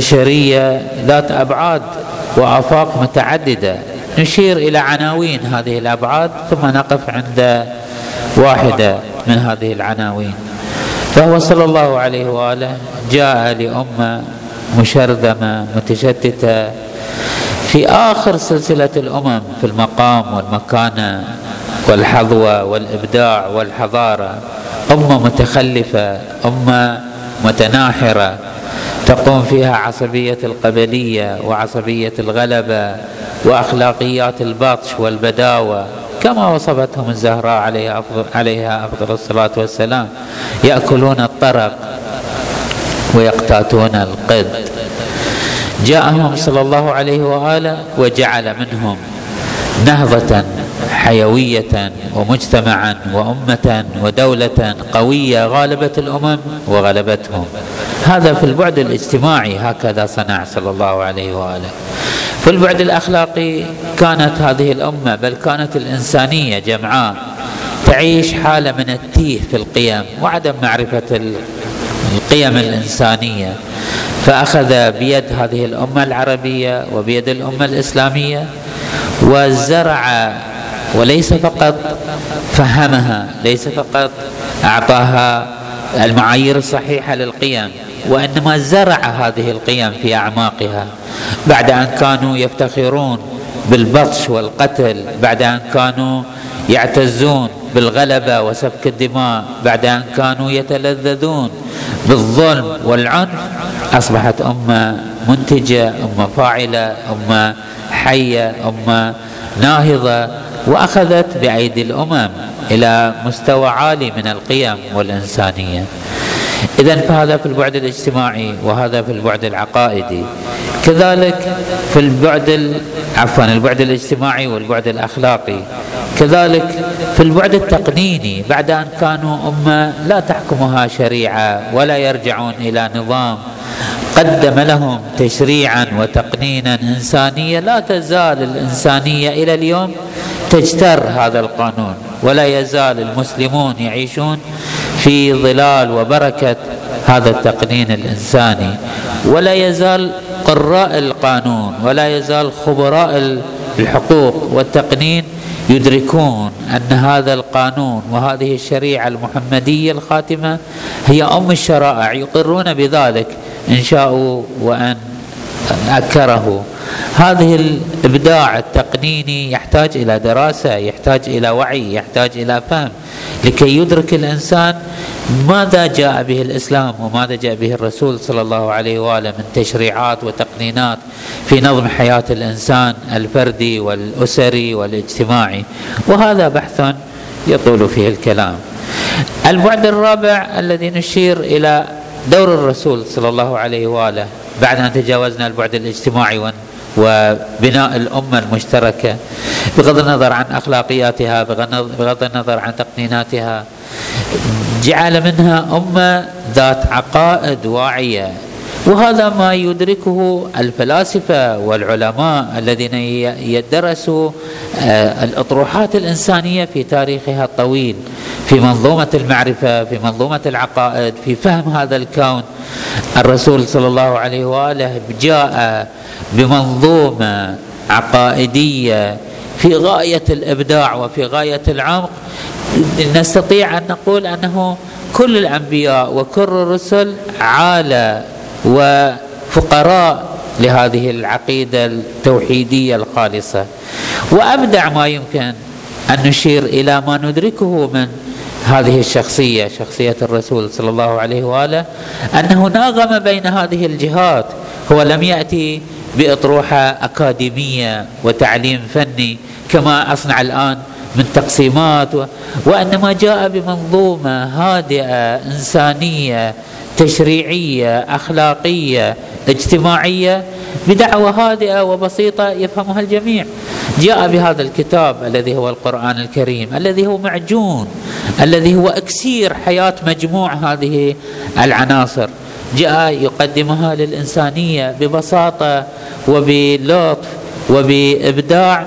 بشرية ذات أبعاد وأفاق متعددة. نشير إلى عناوين هذه الأبعاد ثم نقف عند واحدة من هذه العناوين. فهو صلى الله عليه وآله جاء لأمة مشرذمه متشتته في آخر سلسلة الأمم في المقام والمكانة والحظوة والإبداع والحضارة. أمة متخلفة أمة متناحرة. تقوم فيها عصبية القبلية وعصبية الغلبة وأخلاقيات البطش والبداوة كما وصفتهم الزهراء عليها أفضل, عليها أفضل الصلاة والسلام. يأكلون الطرق ويقتاتون القد. جاءهم صلى الله عليه وآله وجعل منهم نهضة حيوية ومجتمعا وأمة ودولة قوية غالبت الأمم وغلبتهم. هذا في البعد الاجتماعي هكذا صنع صلى الله عليه وآله. في البعد الأخلاقي كانت هذه الأمة بل كانت الإنسانية جمعاء تعيش حالة من التيه في القيم وعدم معرفة القيم الإنسانية. فأخذ بيد هذه الأمة العربية وبيد الأمة الإسلامية وزرع وليس فقط فهمها ليس فقط أعطاها المعايير الصحيحة للقيم. وإنما زرع هذه القيم في أعماقها. بعد أن كانوا يفتخرون بالبطش والقتل بعد أن كانوا يعتزون بالغلبة وسفك الدماء بعد أن كانوا يتلذذون بالظلم والعنف أصبحت أمة منتجة أمة فاعلة أمة حية أمة ناهضة وأخذت بأيدي الأمم إلى مستوى عالي من القيم والإنسانية. إذا فهذا في البعد الاجتماعي وهذا في البعد العقائدي. كذلك في البعد عفوا البعد الاجتماعي والبعد الأخلاقي. كذلك في البعد التقنيني بعد أن كانوا أمة لا تحكمها شريعة ولا يرجعون إلى نظام قدم لهم تشريعا وتقنينا انسانيا لا تزال الإنسانية إلى اليوم تجتر هذا القانون. ولا يزال المسلمون يعيشون في ظلال وبركة هذا التقنين الإنساني. ولا يزال قراء القانون ولا يزال خبراء الحقوق والتقنين يدركون أن هذا القانون وهذه الشريعة المحمدية الخاتمة هي أم الشرائع يقرون بذلك إن شاءوا وأن أكره هذه الإبداع التقنيني يحتاج إلى دراسة يحتاج إلى وعي يحتاج إلى فهم. لكي يدرك الإنسان ماذا جاء به الإسلام وماذا جاء به الرسول صلى الله عليه وآله من تشريعات وتقنينات في نظم حياة الإنسان الفردي والأسري والاجتماعي. وهذا بحث يطول فيه الكلام. البعد الرابع الذي نشير إلى دور الرسول صلى الله عليه وآله بعد أن تجاوزنا البعد الاجتماعي وبناء الأمة المشتركة بغض النظر عن أخلاقياتها بغض النظر عن تقنيناتها جعل منها أمة ذات عقائد واعية. وهذا ما يدركه الفلاسفة والعلماء الذين يدرسوا آه، الأطروحات الإنسانية في تاريخها الطويل في منظومة المعرفة في منظومة العقائد في فهم هذا الكون. الرسول صلى الله عليه وآله جاء بمنظومة عقائدية في غاية الإبداع وفي غاية العمق. نستطيع أن نقول أنه كل الأنبياء وكل الرسل عالة وفقراء لهذه العقيدة التوحيدية الخالصة. وأبدع ما يمكن أن نشير إلى ما ندركه من هذه الشخصية شخصية الرسول صلى الله عليه وآله أنه ناغم بين هذه الجهات. هو لم يأتي بأطروحة أكاديمية وتعليم فني كما أصنع الآن من تقسيمات. وإنما جاء بمنظومة هادئة إنسانية تشريعية أخلاقية اجتماعية بدعوة هادئة وبسيطة يفهمها الجميع جاء بهذا الكتاب الذي هو القرآن الكريم الذي هو معجون الذي هو أكسير حياة مجموع هذه العناصر جاء يقدمها للإنسانية ببساطة وبلطف وبإبداع آه،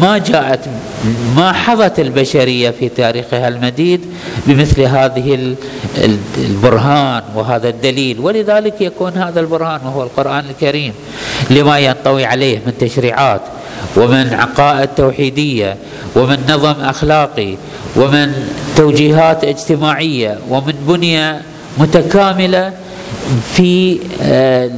ما جاءت ما حظت البشرية في تاريخها المديد بمثل هذه البرهان وهذا الدليل. ولذلك يكون هذا البرهان وهو القرآن الكريم لما ينطوي عليه من تشريعات ومن عقائد توحيديه ومن نظم أخلاقي ومن توجيهات اجتماعية ومن بنية متكاملة في آه،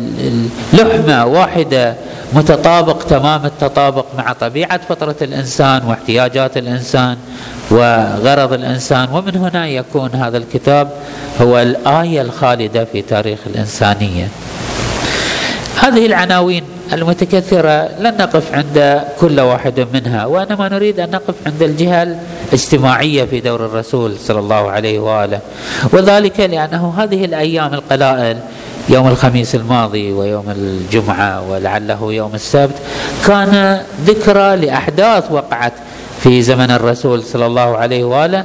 لحمة واحدة متطابق تمام التطابق مع طبيعة فطرة الإنسان واحتياجات الإنسان وغرض الإنسان ومن هنا يكون هذا الكتاب هو الآية الخالدة في تاريخ الإنسانية. هذه العناوين المتكثرة لن نقف عند كل واحد منها وإنما نريد أن نقف عند الجهة الاجتماعية في دور الرسول صلى الله عليه وآله وذلك لأنه هذه الأيام القلائل يوم الخميس الماضي ويوم الجمعة ولعله يوم السبت كان ذكرى لأحداث وقعت في زمن الرسول صلى الله عليه وآله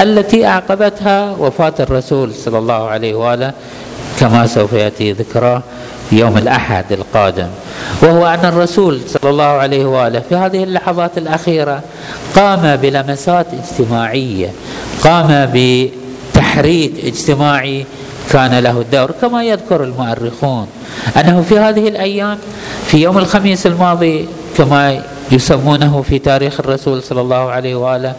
التي أعقبتها وفاة الرسول صلى الله عليه وآله كما سوف يأتي ذكراه يوم الأحد القادم. وهو أن الرسول صلى الله عليه وآله في هذه اللحظات الأخيرة قام بلمسات اجتماعية قام بتحريك اجتماعي كان له الدور كما يذكر المؤرخون. أنه في هذه الأيام في يوم الخميس الماضي كما يسمونه في تاريخ الرسول صلى الله عليه وآله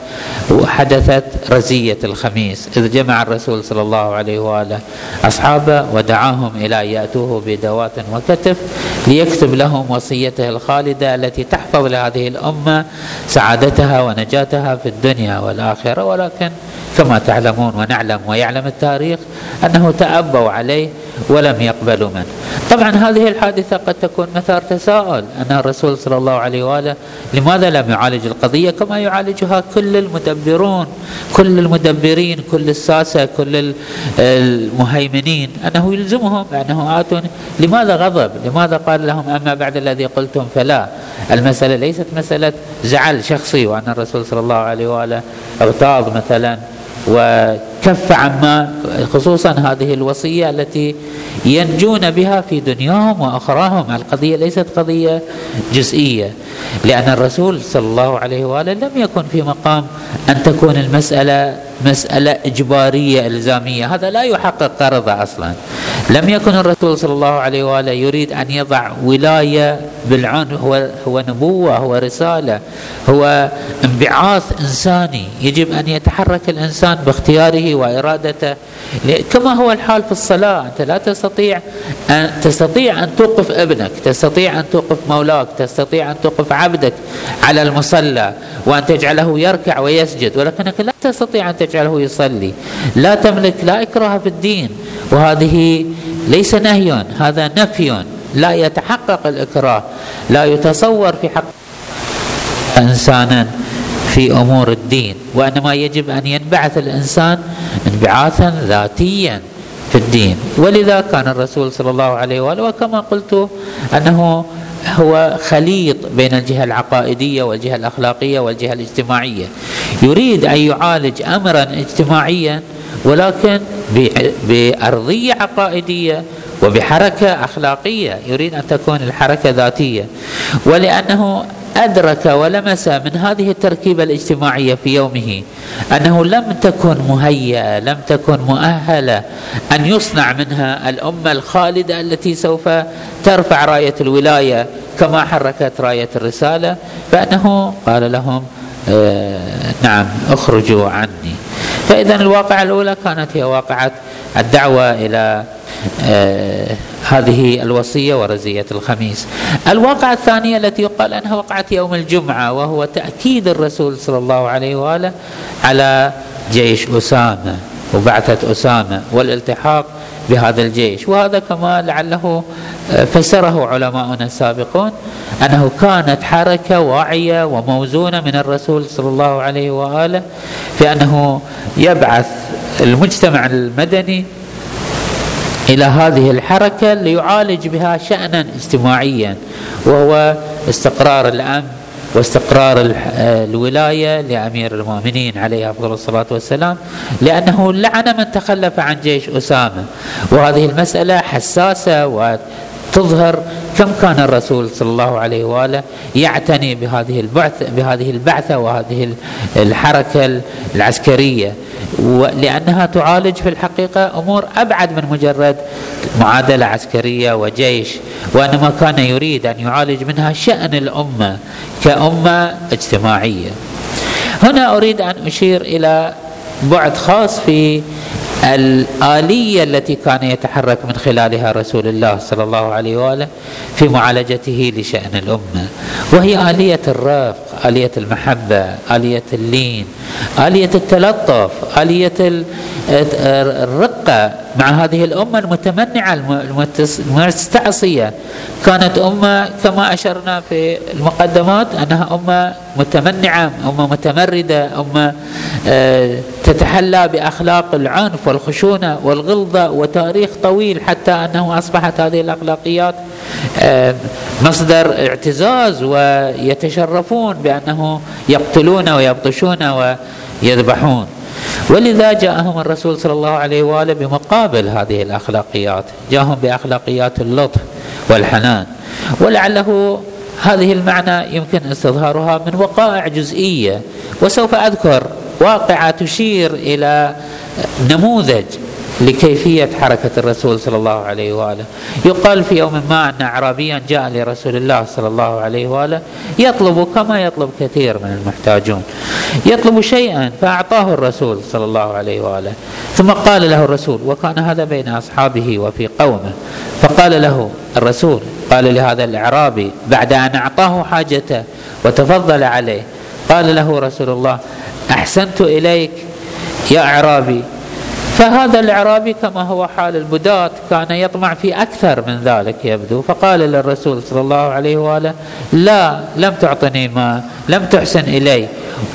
وحدثت رزية الخميس إذ جمع الرسول صلى الله عليه وآله أصحابه ودعاهم إلى أن يأتوه بدوات وكتف ليكتب لهم وصيته الخالدة التي تحفظ لهذه الأمة سعادتها ونجاتها في الدنيا والآخرة. ولكن كما تعلمون ونعلم ويعلم التاريخ أنه تأبوا عليه ولم يقبلوا منه. طبعا هذه الحادثة قد تكون مثار تساؤل. أن الرسول صلى الله عليه وآله لماذا لم يعالج القضية؟ كما يعالجها كل المدبرون كل المدبرين كل الساسة كل المهيمنين. أنه يلزمهم بأنه آتون لماذا غضب؟ لماذا قال لهم أما بعد الذي قلتم؟ فلا. المسألة ليست مسألة زعل شخصي. وأن الرسول صلى الله عليه وآله أغتاظ مثلا وكف عما خصوصا هذه الوصية التي ينجون بها في دنياهم وأخراهم. القضية ليست قضية جزئية لأن الرسول صلى الله عليه وآله لم يكن في مقام أن تكون المسألة مسألة إجبارية إلزامية. هذا لا يحقق غرضه أصلا. لم يكن الرسول صلى الله عليه وآله يريد أن يضع ولاية بالعنف هو هو نبوة هو رسالة هو انبعاث إنساني. يجب أن يتحرك الإنسان باختياره وإرادته. كما هو الحال في الصلاة. أنت لا تستطيع ان تستطيع أن توقف ابنك تستطيع أن توقف مولاك تستطيع أن توقف عبدك على المصلى وأن تجعله يركع ويسجد. ولكنك لا تستطيع أن تجعله يصلي. لا تملك لا إكراه في الدين. وهذه ليس نهي هذا نفي لا يتحقق الإكراه لا يتصور في حق إنسانا في أمور الدين. وإنما يجب أن ينبعث الإنسان انبعاثا ذاتيا في الدين. ولذا كان الرسول صلى الله عليه وآله وكما قلت أنه هو خليط بين الجهة العقائدية والجهة الأخلاقية والجهة الاجتماعية. يريد أن يعالج أمرا اجتماعيا ولكن بأرضية عقائدية وبحركة أخلاقية يريد أن تكون الحركة ذاتية. ولأنه أدرك ولمس من هذه التركيبة الاجتماعية في يومه أنه لم تكن مهيئة لم تكن مؤهلة أن يصنع منها الأمة الخالدة التي سوف ترفع راية الولاية كما حركت راية الرسالة فأنه قال لهم آه نعم اخرجوا عني. فإذا الواقعة الأولى كانت هي واقعة الدعوة إلى آه هذه الوصية ورزية الخميس. الواقعة الثانية التي يقال أنها وقعت يوم الجمعة وهو تأكيد الرسول صلى الله عليه وآله على جيش أسامة وبعثة أسامة والالتحاق بهذا الجيش. وهذا كما لعله آه، فسره علماؤنا السابقون أنه كانت حركة واعية وموزونة من الرسول صلى الله عليه وآله في أنه يبعث المجتمع المدني إلى هذه الحركة ليعالج بها شانا اجتماعيا وهو استقرار الأمن واستقرار الولاية لأمير المؤمنين عليه أفضل الصلاة والسلام لأنه لعن من تخلف عن جيش أسامة. وهذه المسألة حساسة تظهر كم كان الرسول صلى الله عليه وآله يعتني بهذه البعث بهذه البعثة وهذه الحركة العسكرية لأنها تعالج في الحقيقة أمور أبعد من مجرد معادلة عسكرية وجيش وإنما كان يريد أن يعالج منها شأن الأمة كأمة اجتماعية. هنا أريد أن أشير إلى بعد خاص في الآلية التي كان يتحرك من خلالها رسول الله صلى الله عليه وآله في معالجته لشأن الأمة وهي آلية الرفق آلية المحبة آلية اللين آلية التلطف آلية الرقة مع هذه الأمة المتمنعة المستعصية. كانت أمة كما أشرنا في المقدمات أنها أمة متمنعة أمة متمردة أمة آه، تتحلى بأخلاق العنف والخشونة والغلظة وتاريخ طويل حتى أنه أصبحت هذه الأخلاقيات مصدر اعتزاز ويتشرفون بأنه يقتلون ويبطشون ويذبحون. ولذا جاءهم الرسول صلى الله عليه وآله بمقابل هذه الأخلاقيات، جاءهم بأخلاقيات اللطف والحنان، ولعله هذه المعنى يمكن استظهارها من وقائع جزئية، وسوف أذكر واقعة تشير إلى نموذج لكيفية حركة الرسول صلى الله عليه وآله. يقال في يوم ما أن أعرابيا جاء لرسول الله صلى الله عليه وآله يطلب كما يطلب كثير من المحتاجون. يطلب شيئا فأعطاه الرسول صلى الله عليه وآله. ثم قال له الرسول وكان هذا بين أصحابه وفي قومه. فقال له الرسول قال لهذا الأعرابي بعد أن أعطاه حاجته وتفضل عليه قال له رسول الله أحسنت إليك يا أعرابي فهذا الإعرابي كما هو حال البداة كان يطمع في أكثر من ذلك يبدو. فقال للرسول صلى الله عليه وآله لا لم تعطني ما لم تحسن إلي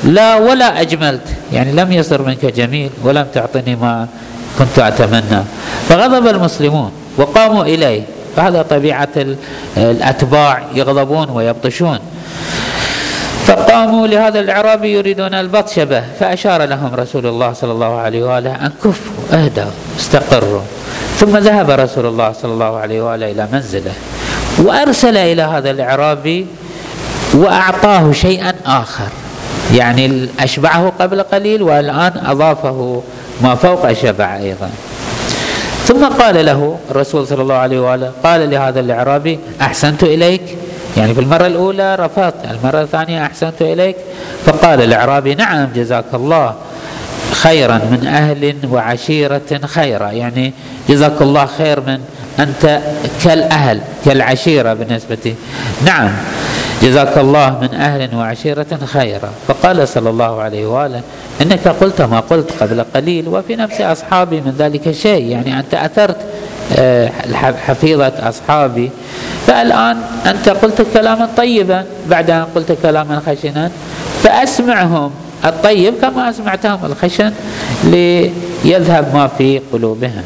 لا ولا أجملت يعني لم يصر منك جميل ولم تعطني ما كنت أتمنى. فغضب المسلمون وقاموا إليه. فهذا طبيعة الأتباع يغضبون ويبطشون. فقاموا لهذا الأعرابي يريدون البطش به. فأشار لهم رسول الله صلى الله عليه وآله أن كفوا. اهدوا استقروا ثم ذهب رسول الله صلى الله عليه وآله إلى منزله وأرسل إلى هذا الأعرابي وأعطاه شيئا آخر. يعني أشبعه قبل قليل والآن أضافه ما فوق الشبع أيضا. ثم قال له الرسول صلى الله عليه وآله قال لهذا الأعرابي أحسنت إليك؟ يعني في المرة الأولى رفضت المرة الثانية أحسنت إليك؟ فقال الأعرابي نعم جزاك الله. خيرا من أهل وعشيرة خيرا. يعني جزاك الله خير من أنت كالأهل كالعشيرة بالنسبة. نعم جزاك الله من أهل وعشيرة خيرا. فقال صلى الله عليه وآله إنك قلت ما قلت قبل قليل وفي نفس أصحابي من ذلك شيء. يعني أنت أثرت آه، حفيظة أصحابي. فالآن أنت قلت كلاما طيبا بعد أن قلت كلاما خشنا فأسمعهم. الطيب كما أسمعتهم الخشن ليذهب ما في قلوبهم.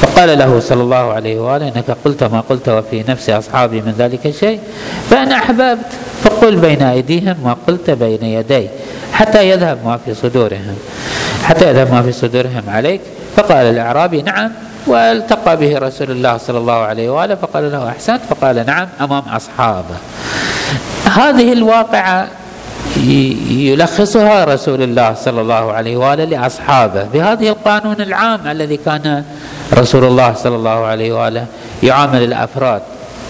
فقال له صلى الله عليه وآله إنك قلت ما قلت وفي نفس أصحابي من ذلك الشيء فأنا أحببت. فقل بين أيديهم ما قلت بين يدي حتى يذهب ما في صدورهم. حتى يذهب ما في صدورهم عليك. فقال الأعرابي نعم. والتقى به رسول الله صلى الله عليه وآله فقال له أحسنت. فقال نعم أمام أصحابه. هذه الواقعة يلخصها رسول الله صلى الله عليه وآله لأصحابه. بهذه القانون العام الذي كان رسول الله صلى الله عليه وآله يعامل الأفراد.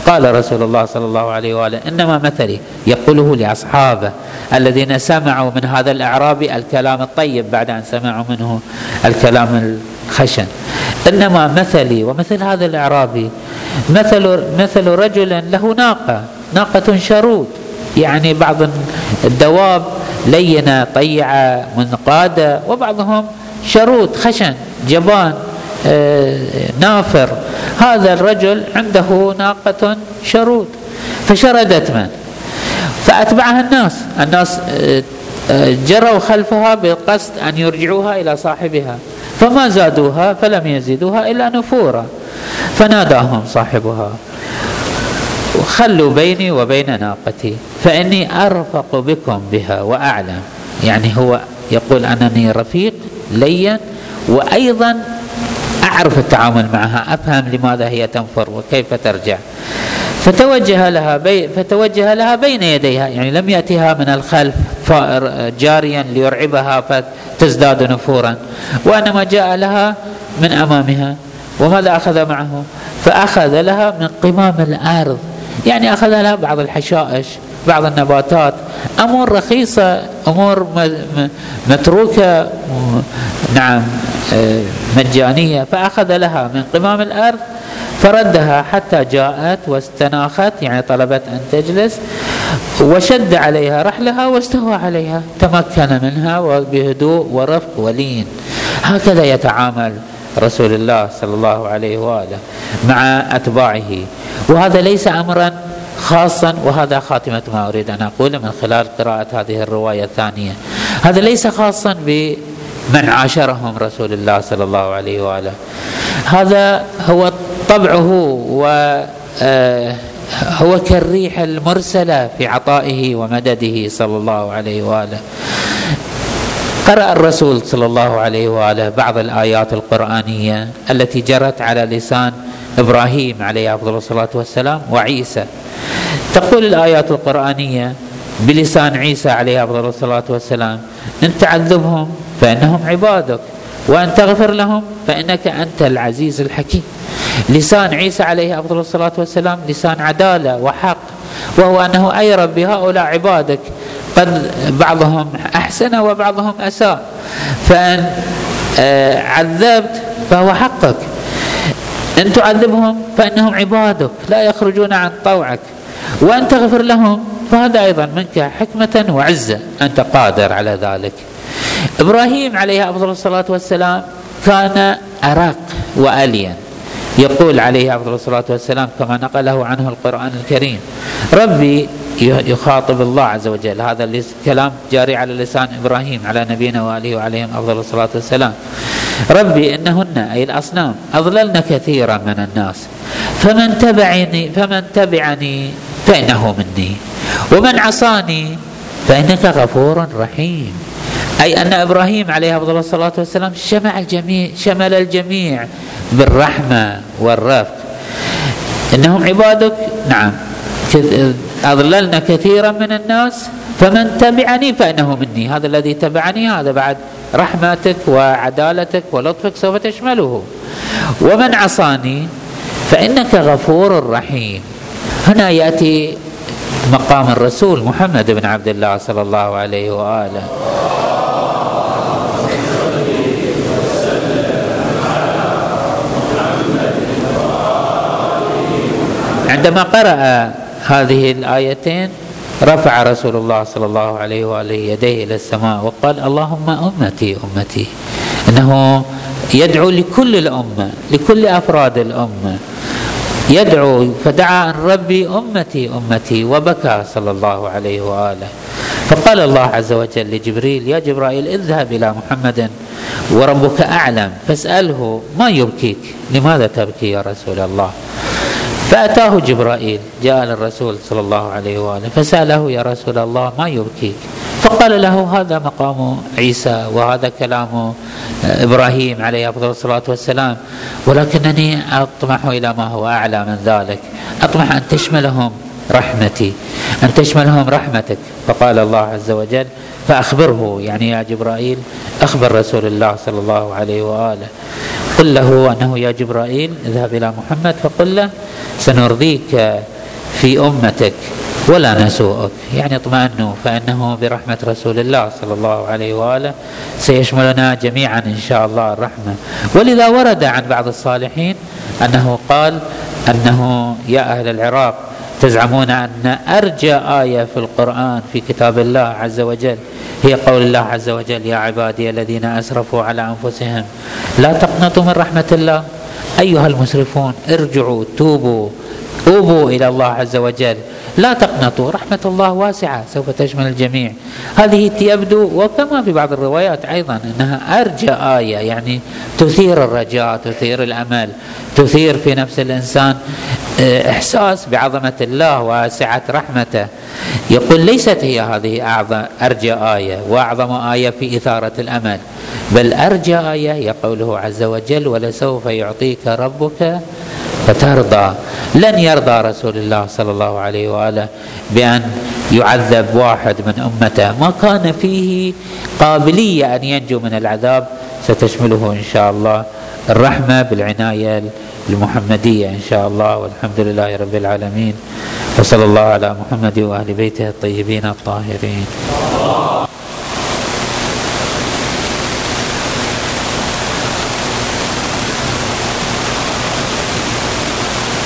قال رسول الله صلى الله عليه وآله إنما مثلي يقوله لأصحابه الذين سمعوا من هذا الإعرابي الكلام الطيب بعد أن سمعوا منه الكلام الخشن. إنما مثلي ومثل هذا الإعرابي مثل مثل رجل له ناقة ناقة شرود. يعني بعض الدواب لينة طيعة منقادة وبعضهم شرود خشن جبان آه، نافر. هذا الرجل عنده ناقة شرود فشردت من؟ فأتبعها الناس. الناس آه، آه، جروا خلفها بقصد أن يرجعوها إلى صاحبها. فما زادوها؟ فلم يزيدوها إلا نفورا. فناداهم صاحبها. خلوا بيني وبين ناقتي فإني أرفق بكم بها وأعلم. يعني هو يقول أنني رفيق لين وأيضا أعرف التعامل معها أفهم لماذا هي تنفر وكيف ترجع. فتوجه لها بي فتوجه لها بين يديها يعني لم يأتها من الخلف جاريا ليرعبها فتزداد نفورا. وإنما جاء لها من أمامها وماذا أخذ معه؟ فأخذ لها من قمام الأرض. يعني أخذ لها بعض الحشائش بعض النباتات. أمور رخيصة أمور متروكة نعم آه، مجانية. فأخذ لها من قمام الأرض فردها حتى جاءت واستناخت يعني طلبت أن تجلس وشد عليها رحلها واستوى عليها تمكن منها بهدوء ورفق ولين. هكذا يتعامل رسول الله صلى الله عليه وآله مع أتباعه. وهذا ليس امرا خاصا وهذا خاتمة ما أريد أن اقوله من خلال قراءة هذه الرواية الثانية. هذا ليس خاصا بمن عاشرهم رسول الله صلى الله عليه وآله. هذا هو طبعه و آه، هو كالريح المرسلة في عطائه ومدده صلى الله عليه وآله. قرأ الرسول صلى الله عليه وآله بعض الآيات القرآنية التي جرت على لسان إبراهيم عليه أفضل الصلاة والسلام وعيسى. تقول الآيات القرآنية بلسان عيسى عليه أفضل الصلاة والسلام إن تعذبهم فإنهم عبادك وأن تغفر لهم فإنك أنت العزيز الحكيم. لسان عيسى عليه أفضل الصلاة والسلام لسان عدالة وحق وهو أنه أي رب هؤلاء عبادك. قد بعضهم أحسن وبعضهم أساء. فإن آه، عذبت فهو حقك. إن تعذبهم فإنهم عبادك لا يخرجون عن طوعك. وأن تغفر لهم فهذا أيضا منك حكمة وعزة أنت قادر على ذلك. إبراهيم عليه أفضل الصلاة والسلام كان أرق وألين. يقول عليه أفضل الصلاة والسلام كما نقله عنه القرآن الكريم ربي يخاطب الله عز وجل. هذا الكلام جاري على لسان إبراهيم على نبينا وآله وعليهم أفضل الصلاة والسلام. ربي إنهن أي الأصنام أضللن كثيرا من الناس. فمن تبعني فمن تبعني فإنه مني. ومن عصاني فإنك غفور رحيم. أي أن إبراهيم عليه أفضل الصلاة والسلام شمع الجميع شمل الجميع بالرحمة والرفق. إنهم عبادك؟ نعم. أضللنا كثيرا من الناس فمن تبعني فإنه مني. هذا الذي تبعني هذا بعد رحمتك وعدالتك ولطفك سوف تشمله. ومن عصاني فإنك غفور رحيم. هنا يأتي مقام الرسول محمد بن عبد الله صلى الله عليه وآله. عندما قرأ هذه الآيتين رفع رسول الله صلى الله عليه وآله يديه إلى السماء وقال اللهم أمتي أمتي. إنه يدعو لكل الأمة لكل أفراد الأمة. يدعو فدعا ربي أمتي أمتي وبكى صلى الله عليه وآله. فقال الله عز وجل لجبريل يا جبرائيل اذهب إلى محمد وربك أعلم فاسأله ما يبكيك لماذا تبكي يا رسول الله؟ فأتاه جبرائيل جاء للرسول صلى الله عليه وآله فسأله يا رسول الله ما يبكيك؟ فقال له هذا مقام عيسى وهذا كلام إبراهيم عليه أفضل الصلاة والسلام ولكنني أطمح إلى ما هو أعلى من ذلك أطمح أن تشملهم رحمتي أن تشملهم رحمتك. فقال الله عز وجل فأخبره يعني يا جبرائيل أخبر رسول الله صلى الله عليه وآله. قل له أنه يا جبرائيل اذهب إلى محمد فقل له سنرضيك في أمتك ولا نسوءك. يعني اطمئنوا فإنه برحمة رسول الله صلى الله عليه وآله سيشملنا جميعا إن شاء الله الرحمة. ولذا ورد عن بعض الصالحين أنه قال أنه يا أهل العراق تزعمون أن أرجى آية في القرآن في كتاب الله عز وجل؟ هي قول الله عز وجل يا عبادي الذين أسرفوا على أنفسهم لا تقنطوا من رحمة الله. أيها المسرفون ارجعوا توبوا توبوا إلى الله عز وجل. لا تقنطوا رحمة الله واسعة سوف تشمل الجميع. هذه يبدو وكما في بعض الروايات أيضا أنها أرجى آية يعني تثير الرجاء تثير الأمل تثير في نفس الإنسان آه، إحساس بعظمة الله وسعة رحمته. يقول ليست هي هذه أعظم أرجى آية وأعظم آية في إثارة الأمل بل أرجى آية هي قوله عز وجل ولسوف يعطيك ربك فترضى. لن يرضى رسول الله صلى الله عليه وآله بأن يعذب واحد من أمته. ما كان فيه قابلية أن ينجو من العذاب ستشمله إن شاء الله الرحمة بالعناية المحمدية إن شاء الله. والحمد لله رب العالمين. وصلى الله على محمد واهل بيته الطيبين الطاهرين.